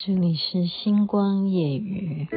这里是星光夜雨。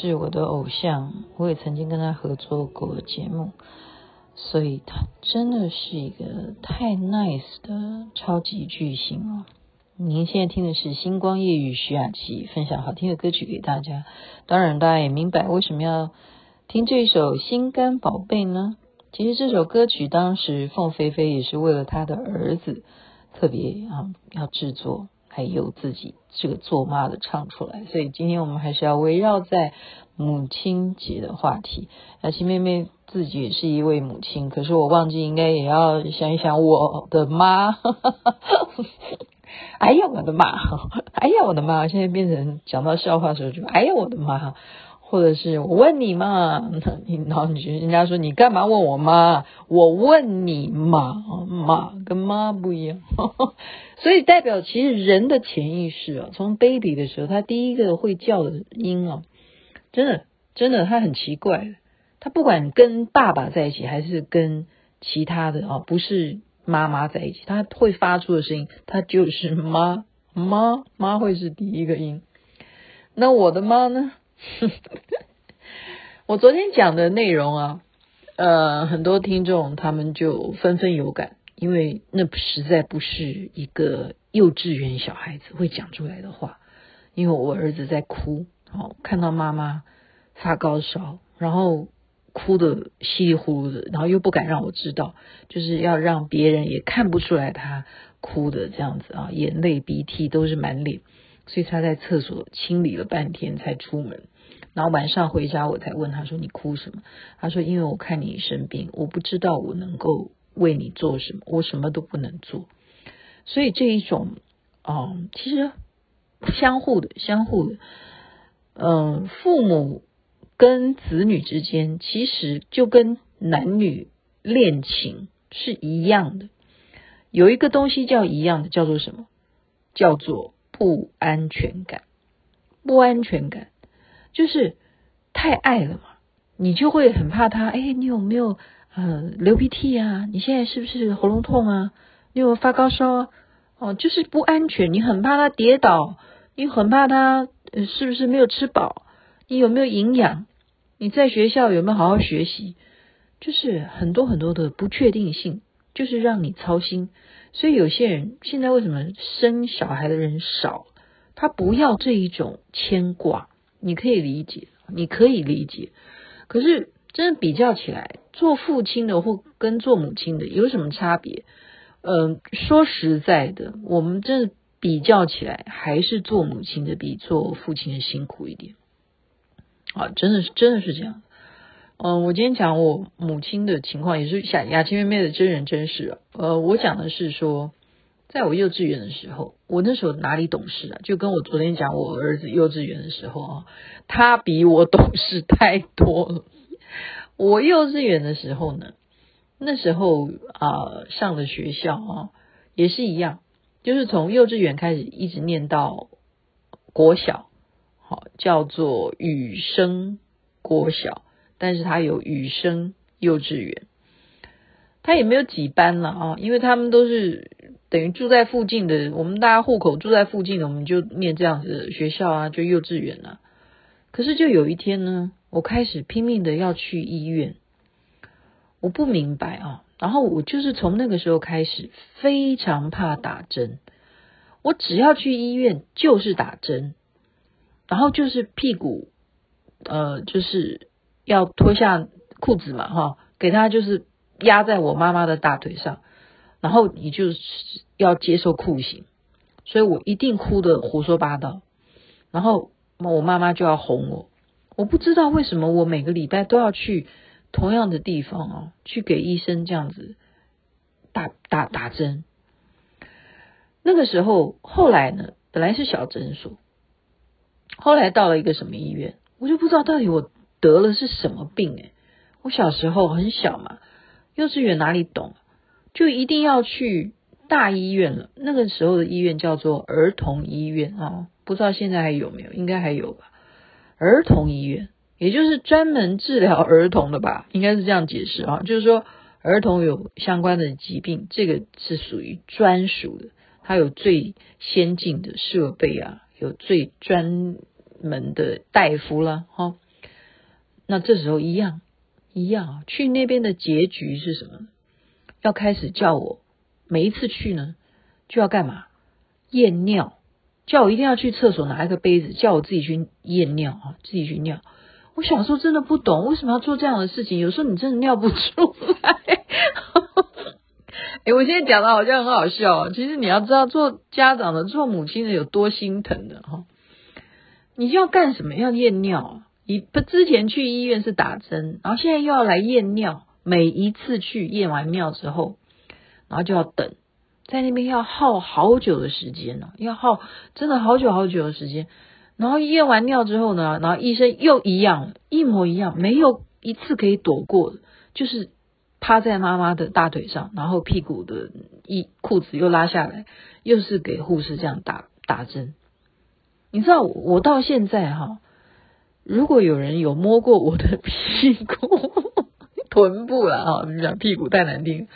是我的偶像，我也曾经跟他合作过节目，所以他真的是一个太 nice 的超级巨星哦。您现在听的是星光夜雨徐雅琪分享好听的歌曲给大家，当然大家也明白为什么要听这首《心肝宝贝》呢？其实这首歌曲当时凤飞飞也是为了他的儿子特别啊要制作。还有自己这个做妈的唱出来，所以今天我们还是要围绕在母亲节的话题。那新妹妹自己也是一位母亲，可是我忘记应该也要想一想我的妈。哎呀，我的妈！哎呀，我的妈！现在变成讲到笑话的时候就哎呀，我的妈！或者是我问你嘛，那 你然后你就人家说你干嘛问我妈？我问你嘛，妈跟妈不一样，所以代表其实人的潜意识啊，从 baby 的时候，他第一个会叫的音啊，真的真的他很奇怪，他不管跟爸爸在一起还是跟其他的啊，不是妈妈在一起，他会发出的声音，他就是妈妈妈会是第一个音。那我的妈呢？我昨天讲的内容啊，呃，很多听众他们就纷纷有感，因为那实在不是一个幼稚园小孩子会讲出来的话。因为我儿子在哭，哦，看到妈妈发高烧，然后哭得稀里糊涂的，然后又不敢让我知道，就是要让别人也看不出来他哭的这样子啊，眼泪鼻涕都是满脸，所以他在厕所清理了半天才出门。然后晚上回家，我才问他说：“你哭什么？”他说：“因为我看你生病，我不知道我能够为你做什么，我什么都不能做。所以这一种，嗯，其实相互的，相互的，嗯，父母跟子女之间，其实就跟男女恋情是一样的。有一个东西叫一样的，叫做什么？叫做不安全感，不安全感。”就是太爱了嘛，你就会很怕他。哎，你有没有呃流鼻涕啊？你现在是不是喉咙痛啊？你有没有发高烧啊？哦，就是不安全，你很怕他跌倒，你很怕他是不是没有吃饱？你有没有营养？你在学校有没有好好学习？就是很多很多的不确定性，就是让你操心。所以有些人现在为什么生小孩的人少？他不要这一种牵挂。你可以理解，你可以理解，可是真的比较起来，做父亲的或跟做母亲的有什么差别？嗯、说实在的，我们真的比较起来，还是做母亲的比做父亲的辛苦一点。啊，真的是真的是这样。嗯、我今天讲我母亲的情况，也是雅雅琪妹妹的真人真事。呃，我讲的是说。在我幼稚园的时候，我那时候哪里懂事啊？就跟我昨天讲我儿子幼稚园的时候啊，他比我懂事太多了。我幼稚园的时候呢，那时候啊、上的学校啊也是一样，就是从幼稚园开始一直念到国小，好叫做语声国小，但是他有语声幼稚园，他也没有几班了啊，因为他们都是。等于住在附近的，我们大家户口住在附近的，我们就念这样子的学校啊，就幼稚园啊。可是就有一天呢，我开始拼命的要去医院，我不明白啊，然后我就是从那个时候开始非常怕打针，我只要去医院就是打针，然后就是屁股，呃，就是要脱下裤子嘛，哈，给他就是压在我妈妈的大腿上，然后你就是要接受酷刑，所以我一定哭得胡说八道，然后我妈妈就要哄我，我不知道为什么我每个礼拜都要去。同样的地方啊，去给医生这样子打打打针。那个时候，后来呢，本来是小诊所，后来到了一个什么医院，我就不知道到底我得了是什么病诶。我小时候很小嘛，幼稚园哪里懂，就一定要去大医院了。那个时候的医院叫做儿童医院啊，不知道现在还有没有，应该还有吧。儿童医院。也就是专门治疗儿童的吧，应该是这样解释啊。就是说，儿童有相关的疾病，这个是属于专属的，它有最先进的设备啊，有最专门的大夫啦，哈。那这时候一样一样，去那边的结局是什么？要开始叫我每一次去呢，就要干嘛？验尿，叫我一定要去厕所拿一个杯子，叫我自己去验尿啊，自己去尿。我小时候真的不懂为什么要做这样的事情，有时候你真的尿不出来。哎，我现在讲的好像很好笑，其实你要知道，做家长的、做母亲的有多心疼的哈。你要干什么？要验尿。一不之前去医院是打针，然后现在又要来验尿。每一次去验完尿之后，然后就要等，在那边要耗好久的时间呢，要耗真的好久好久的时间。然后验完尿之后呢，然后医生又一样，一模一样，没有一次可以躲过，就是趴在妈妈的大腿上，然后屁股的一裤子又拉下来，又是给护士这样打打针。你知道我到现在哈，如果有人有摸过我的屁股、臀部了啊，你讲屁股太难听，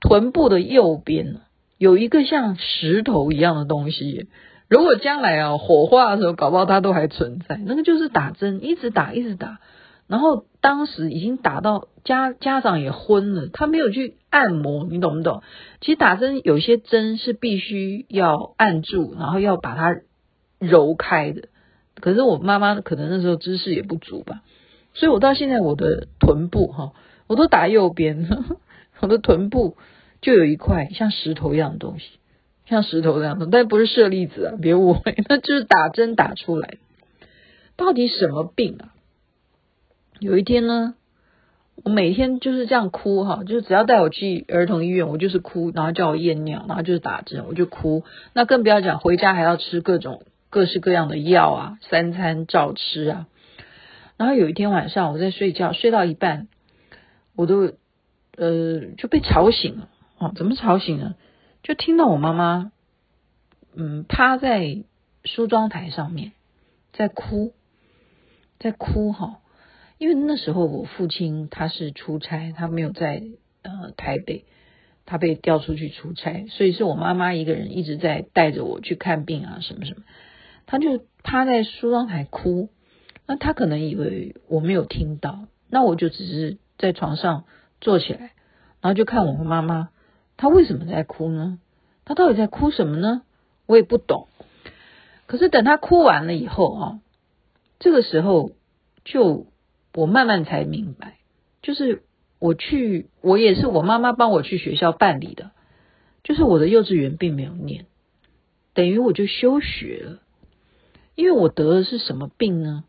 臀部的右边有一个像石头一样的东西。如果将来啊火化的时候，搞不好它都还存在。那个就是打针，一直打，一直打。然后当时已经打到家家长也昏了，他没有去按摩，你懂不懂？其实打针有些针是必须要按住，然后要把它揉开的。可是我妈妈可能那时候知识也不足吧，所以我到现在我的臀部哈，我都打右边，我的臀部就有一块像石头一样的东西。像石头这样的，但不是舍利子啊，别误会，那就是打针打出来。到底什么病啊？有一天呢，我每天就是这样哭哈，就是只要带我去儿童医院，我就是哭，然后叫我验尿，然后就是打针，我就哭。那更不要讲回家还要吃各种各式各样的药啊，三餐照吃啊。然后有一天晚上我在睡觉，睡到一半，我都呃就被吵醒了哦？怎么吵醒呢？就听到我妈妈，嗯，趴在梳妆台上面，在哭，在哭哈。因为那时候我父亲他是出差，他没有在呃台北，他被调出去出差，所以是我妈妈一个人一直在带着我去看病啊，什么什么。他就趴在梳妆台哭，那他可能以为我没有听到，那我就只是在床上坐起来，然后就看我妈妈。他为什么在哭呢？他到底在哭什么呢？我也不懂。可是等他哭完了以后啊，这个时候就我慢慢才明白，就是我去，我也是我妈妈帮我去学校办理的，就是我的幼稚园并没有念，等于我就休学了。因为我得的是什么病呢？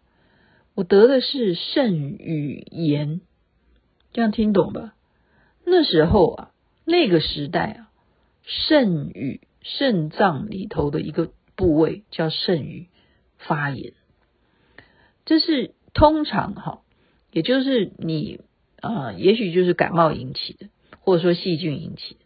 我得的是肾盂炎，这样听懂吧？那时候啊。那个时代啊，肾盂肾脏里头的一个部位叫肾盂发炎，这是通常哈，也就是你啊、也许就是感冒引起的，或者说细菌引起的，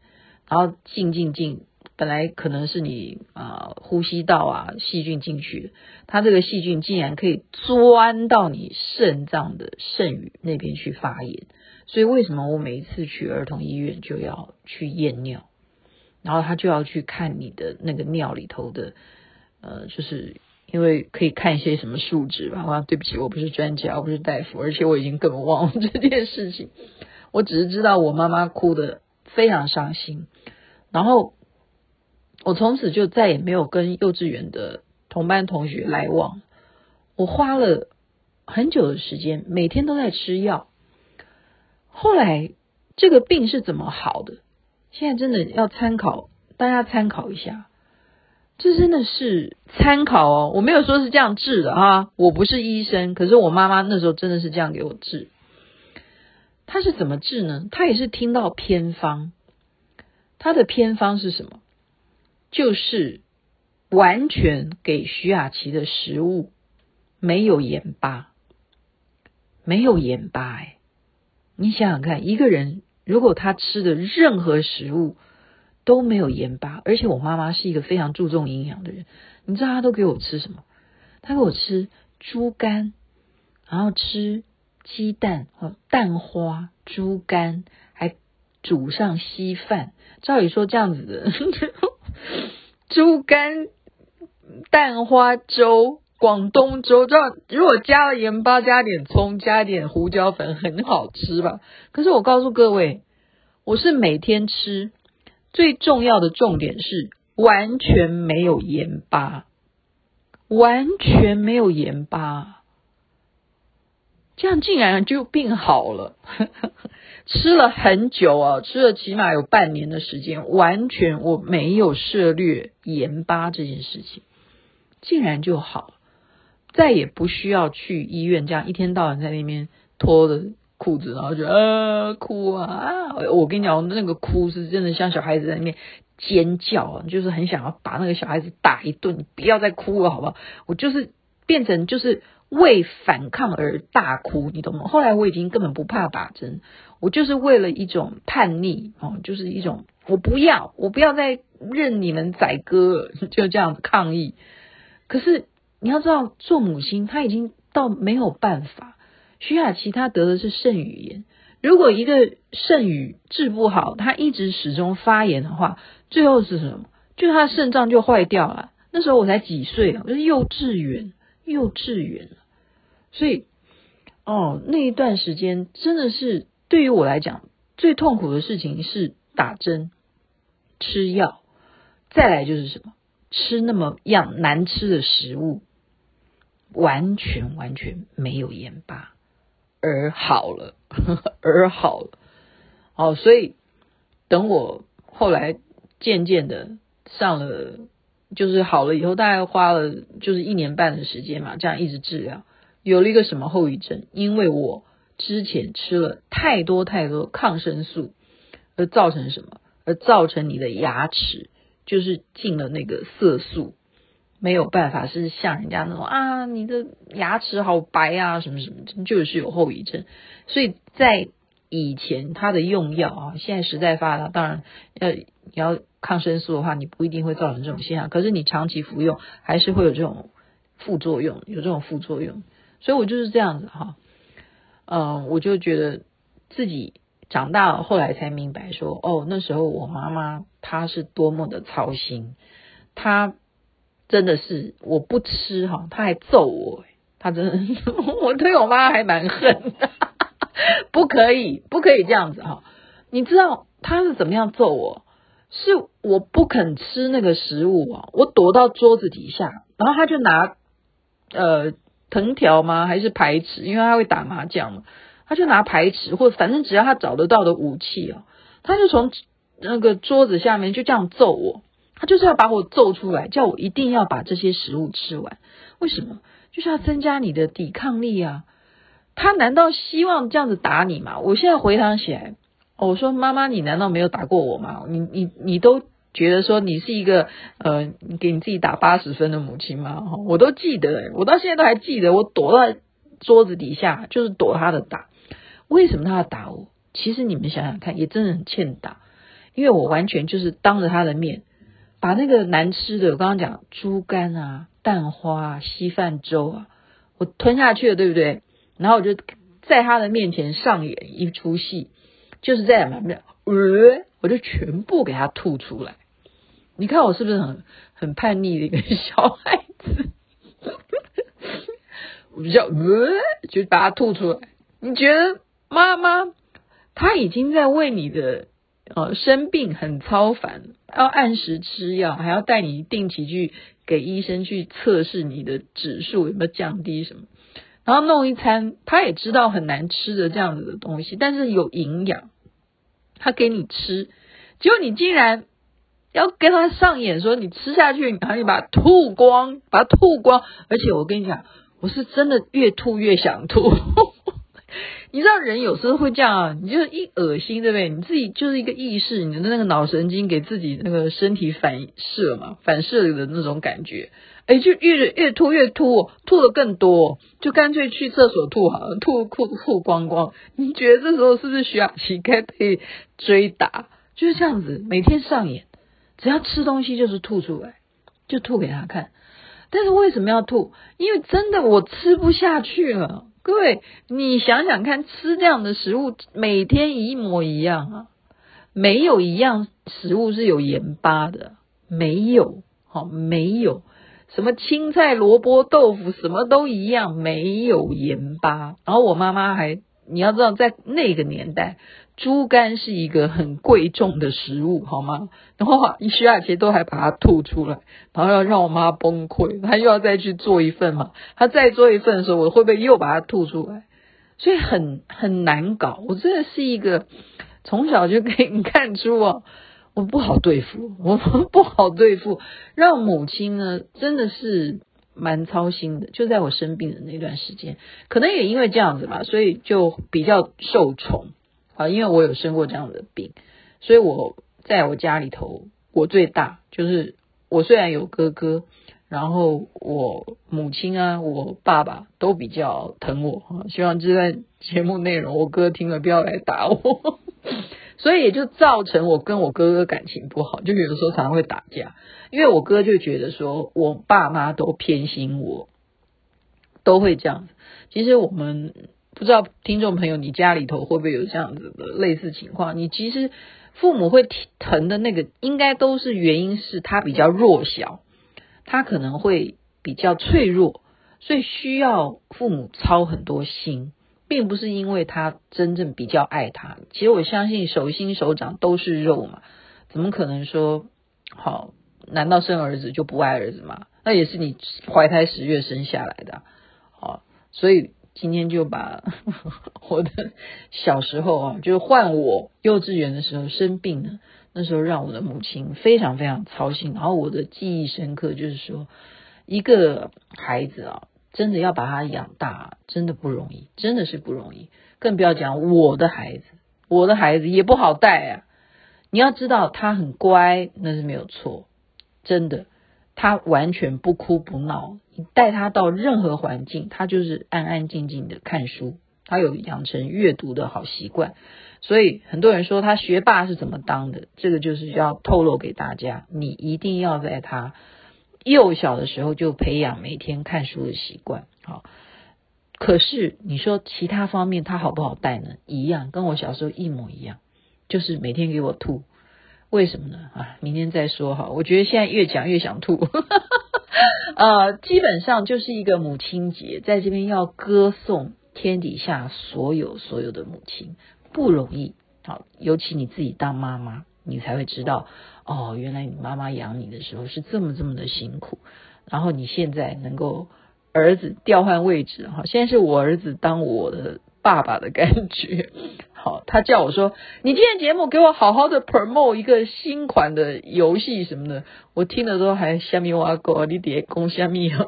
然后进进进，本来可能是你啊、呼吸道啊细菌进去，它这个细菌竟然可以钻到你肾脏的肾盂那边去发炎。所以为什么我每一次去儿童医院就要去验尿，然后他就要去看你的那个尿里头的，呃，就是因为可以看一些什么数值吧。啊，对不起，我不是专家，我不是大夫，而且我已经根本忘了这件事情。我只是知道我妈妈哭得非常伤心。然后我从此就再也没有跟幼稚园的同班同学来往。我花了很久的时间，每天都在吃药。后来这个病是怎么好的？现在真的要参考，大家参考一下。这真的是参考哦，我没有说是这样治的哈，我不是医生，可是我妈妈那时候真的是这样给我治。她是怎么治呢？她也是听到偏方，她的偏方是什么？就是完全给徐雅琪的食物没有盐巴，没有盐巴哎，你想想看，一个人如果他吃的任何食物。都没有盐巴，而且我妈妈是一个非常注重营养的人。你知道她都给我吃什么？她给我吃猪肝，然后吃鸡蛋和蛋花、猪肝，还煮上稀饭。照理说这样子的 猪肝蛋花粥，广东粥，这如果加了盐巴，加点葱，加点胡椒粉，很好吃吧？可是我告诉各位，我是每天吃。最重要的重点是完全没有盐巴，完全没有盐巴，这样竟然就病好了。吃了很久哦，吃了起码有半年的时间，完全我没有涉猎盐巴这件事情，竟然就好，再也不需要去医院，这样一天到晚在那边脱着。裤子，然后就啊哭啊啊！我跟你讲，那个哭是真的像小孩子在那边尖叫啊，就是很想要把那个小孩子打一顿。你不要再哭了，好不好？我就是变成就是为反抗而大哭，你懂吗？后来我已经根本不怕打针，我就是为了一种叛逆哦，就是一种我不要，我不要再任你们宰割，就这样子抗议。可是你要知道，做母亲她已经到没有办法。徐雅琪她得的是肾盂炎，如果一个肾盂治不好，他一直始终发炎的话，最后是什么？就他的肾脏就坏掉了。那时候我才几岁啊，我是幼稚园，幼稚园。所以，哦，那一段时间真的是对于我来讲最痛苦的事情是打针、吃药，再来就是什么？吃那么样难吃的食物，完全完全没有盐巴。而好了，而好了，哦，所以等我后来渐渐的上了，就是好了以后，大概花了就是一年半的时间嘛，这样一直治疗，有了一个什么后遗症？因为我之前吃了太多太多抗生素，而造成什么？而造成你的牙齿就是进了那个色素。没有办法，是像人家那种啊，你的牙齿好白啊，什么什么，就是有后遗症。所以在以前，他的用药啊，现在时代发达，当然要你要抗生素的话，你不一定会造成这种现象。可是你长期服用，还是会有这种副作用，有这种副作用。所以我就是这样子哈，嗯，我就觉得自己长大了，后来才明白说，哦，那时候我妈妈她是多么的操心，她。真的是我不吃哈，她还揍我，她真的，我对我妈还蛮恨的，不可以，不可以这样子哈。你知道她是怎么样揍我？是我不肯吃那个食物啊，我躲到桌子底下，然后他就拿呃藤条吗？还是排尺？因为他会打麻将嘛，他就拿排尺，或反正只要他找得到的武器哦，他就从那个桌子下面就这样揍我。他就是要把我揍出来，叫我一定要把这些食物吃完。为什么？就是要增加你的抵抗力啊！他难道希望这样子打你吗？我现在回想起来，我说妈妈，你难道没有打过我吗？你你你都觉得说你是一个呃，给你自己打八十分的母亲吗？我都记得，我到现在都还记得，我躲在桌子底下就是躲他的打。为什么他要打我？其实你们想想看，也真的很欠打，因为我完全就是当着他的面。把那个难吃的，我刚刚讲猪肝啊、蛋花啊、稀饭粥啊，我吞下去了，对不对？然后我就在他的面前上演一出戏，就是在什么？呃，我就全部给他吐出来。你看我是不是很很叛逆的一个小孩子？我比较呃，就把它吐出来。你觉得妈妈她已经在为你的呃生病很操烦，要按时吃药，还要带你定期去给医生去测试你的指数有没有降低什么，然后弄一餐，他也知道很难吃的这样子的东西，但是有营养，他给你吃，结果你竟然要跟他上演说你吃下去，然后你把它吐光，把它吐光，而且我跟你讲，我是真的越吐越想吐。你知道人有时候会这样啊，你就是一恶心，对不对？你自己就是一个意识，你的那个脑神经给自己那个身体反射嘛，反射的那种感觉，哎，就越越吐越吐，吐的更多，就干脆去厕所吐好了，吐吐吐光光。你觉得这时候是不是徐雅琪该被追打？就是这样子，每天上演，只要吃东西就是吐出来，就吐给他看。但是为什么要吐？因为真的我吃不下去了。各位，你想想看，吃这样的食物，每天一模一样啊，没有一样食物是有盐巴的，没有，好，没有什么青菜、萝卜、豆腐，什么都一样，没有盐巴。然后我妈妈还，你要知道，在那个年代。猪肝是一个很贵重的食物，好吗？然后徐雅琪都还把它吐出来，然后要让我妈崩溃，她又要再去做一份嘛。她再做一份的时候，我会不会又把它吐出来？所以很很难搞。我真的是一个从小就可以看出哦，我不好对付，我不好对付。让母亲呢，真的是蛮操心的。就在我生病的那段时间，可能也因为这样子吧，所以就比较受宠。啊，因为我有生过这样的病，所以我在我家里头，我最大，就是我虽然有哥哥，然后我母亲啊，我爸爸都比较疼我。希望这段节目内容，我哥听了不要来打我，所以也就造成我跟我哥哥感情不好，就有的时候常常会打架，因为我哥就觉得说我爸妈都偏心我，都会这样。其实我们。不知道听众朋友，你家里头会不会有这样子的类似情况？你其实父母会疼的那个，应该都是原因是他比较弱小，他可能会比较脆弱，所以需要父母操很多心，并不是因为他真正比较爱他。其实我相信手心手掌都是肉嘛，怎么可能说好？难道生儿子就不爱儿子吗？那也是你怀胎十月生下来的，好，所以。今天就把 我的小时候啊，就是换我幼稚园的时候生病了，那时候让我的母亲非常非常操心。然后我的记忆深刻，就是说一个孩子啊，真的要把他养大，真的不容易，真的是不容易。更不要讲我的孩子，我的孩子也不好带啊。你要知道，他很乖，那是没有错，真的。他完全不哭不闹，你带他到任何环境，他就是安安静静的看书。他有养成阅读的好习惯，所以很多人说他学霸是怎么当的，这个就是要透露给大家，你一定要在他幼小的时候就培养每天看书的习惯。好，可是你说其他方面他好不好带呢？一样，跟我小时候一模一样，就是每天给我吐。为什么呢？啊，明天再说哈。我觉得现在越讲越想吐。呃，基本上就是一个母亲节，在这边要歌颂天底下所有所有的母亲不容易。好，尤其你自己当妈妈，你才会知道哦，原来你妈妈养你的时候是这么这么的辛苦。然后你现在能够儿子调换位置哈，现在是我儿子当我的爸爸的感觉。好，他叫我说：“你今天节目给我好好的 promote 一个新款的游戏什么的。”我听了都还虾米挖沟，你爹公虾米啊？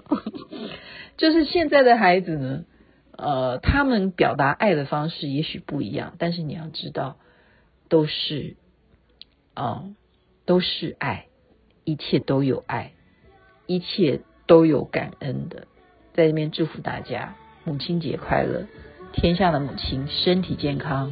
就是现在的孩子呢，呃，他们表达爱的方式也许不一样，但是你要知道，都是啊、都是爱，一切都有爱，一切都有感恩的。在这边祝福大家母亲节快乐，天下的母亲身体健康。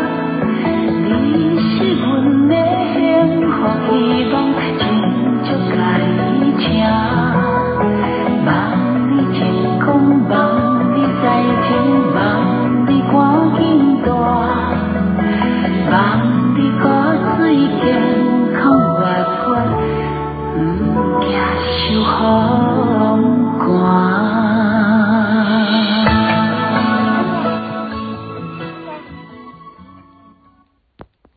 希望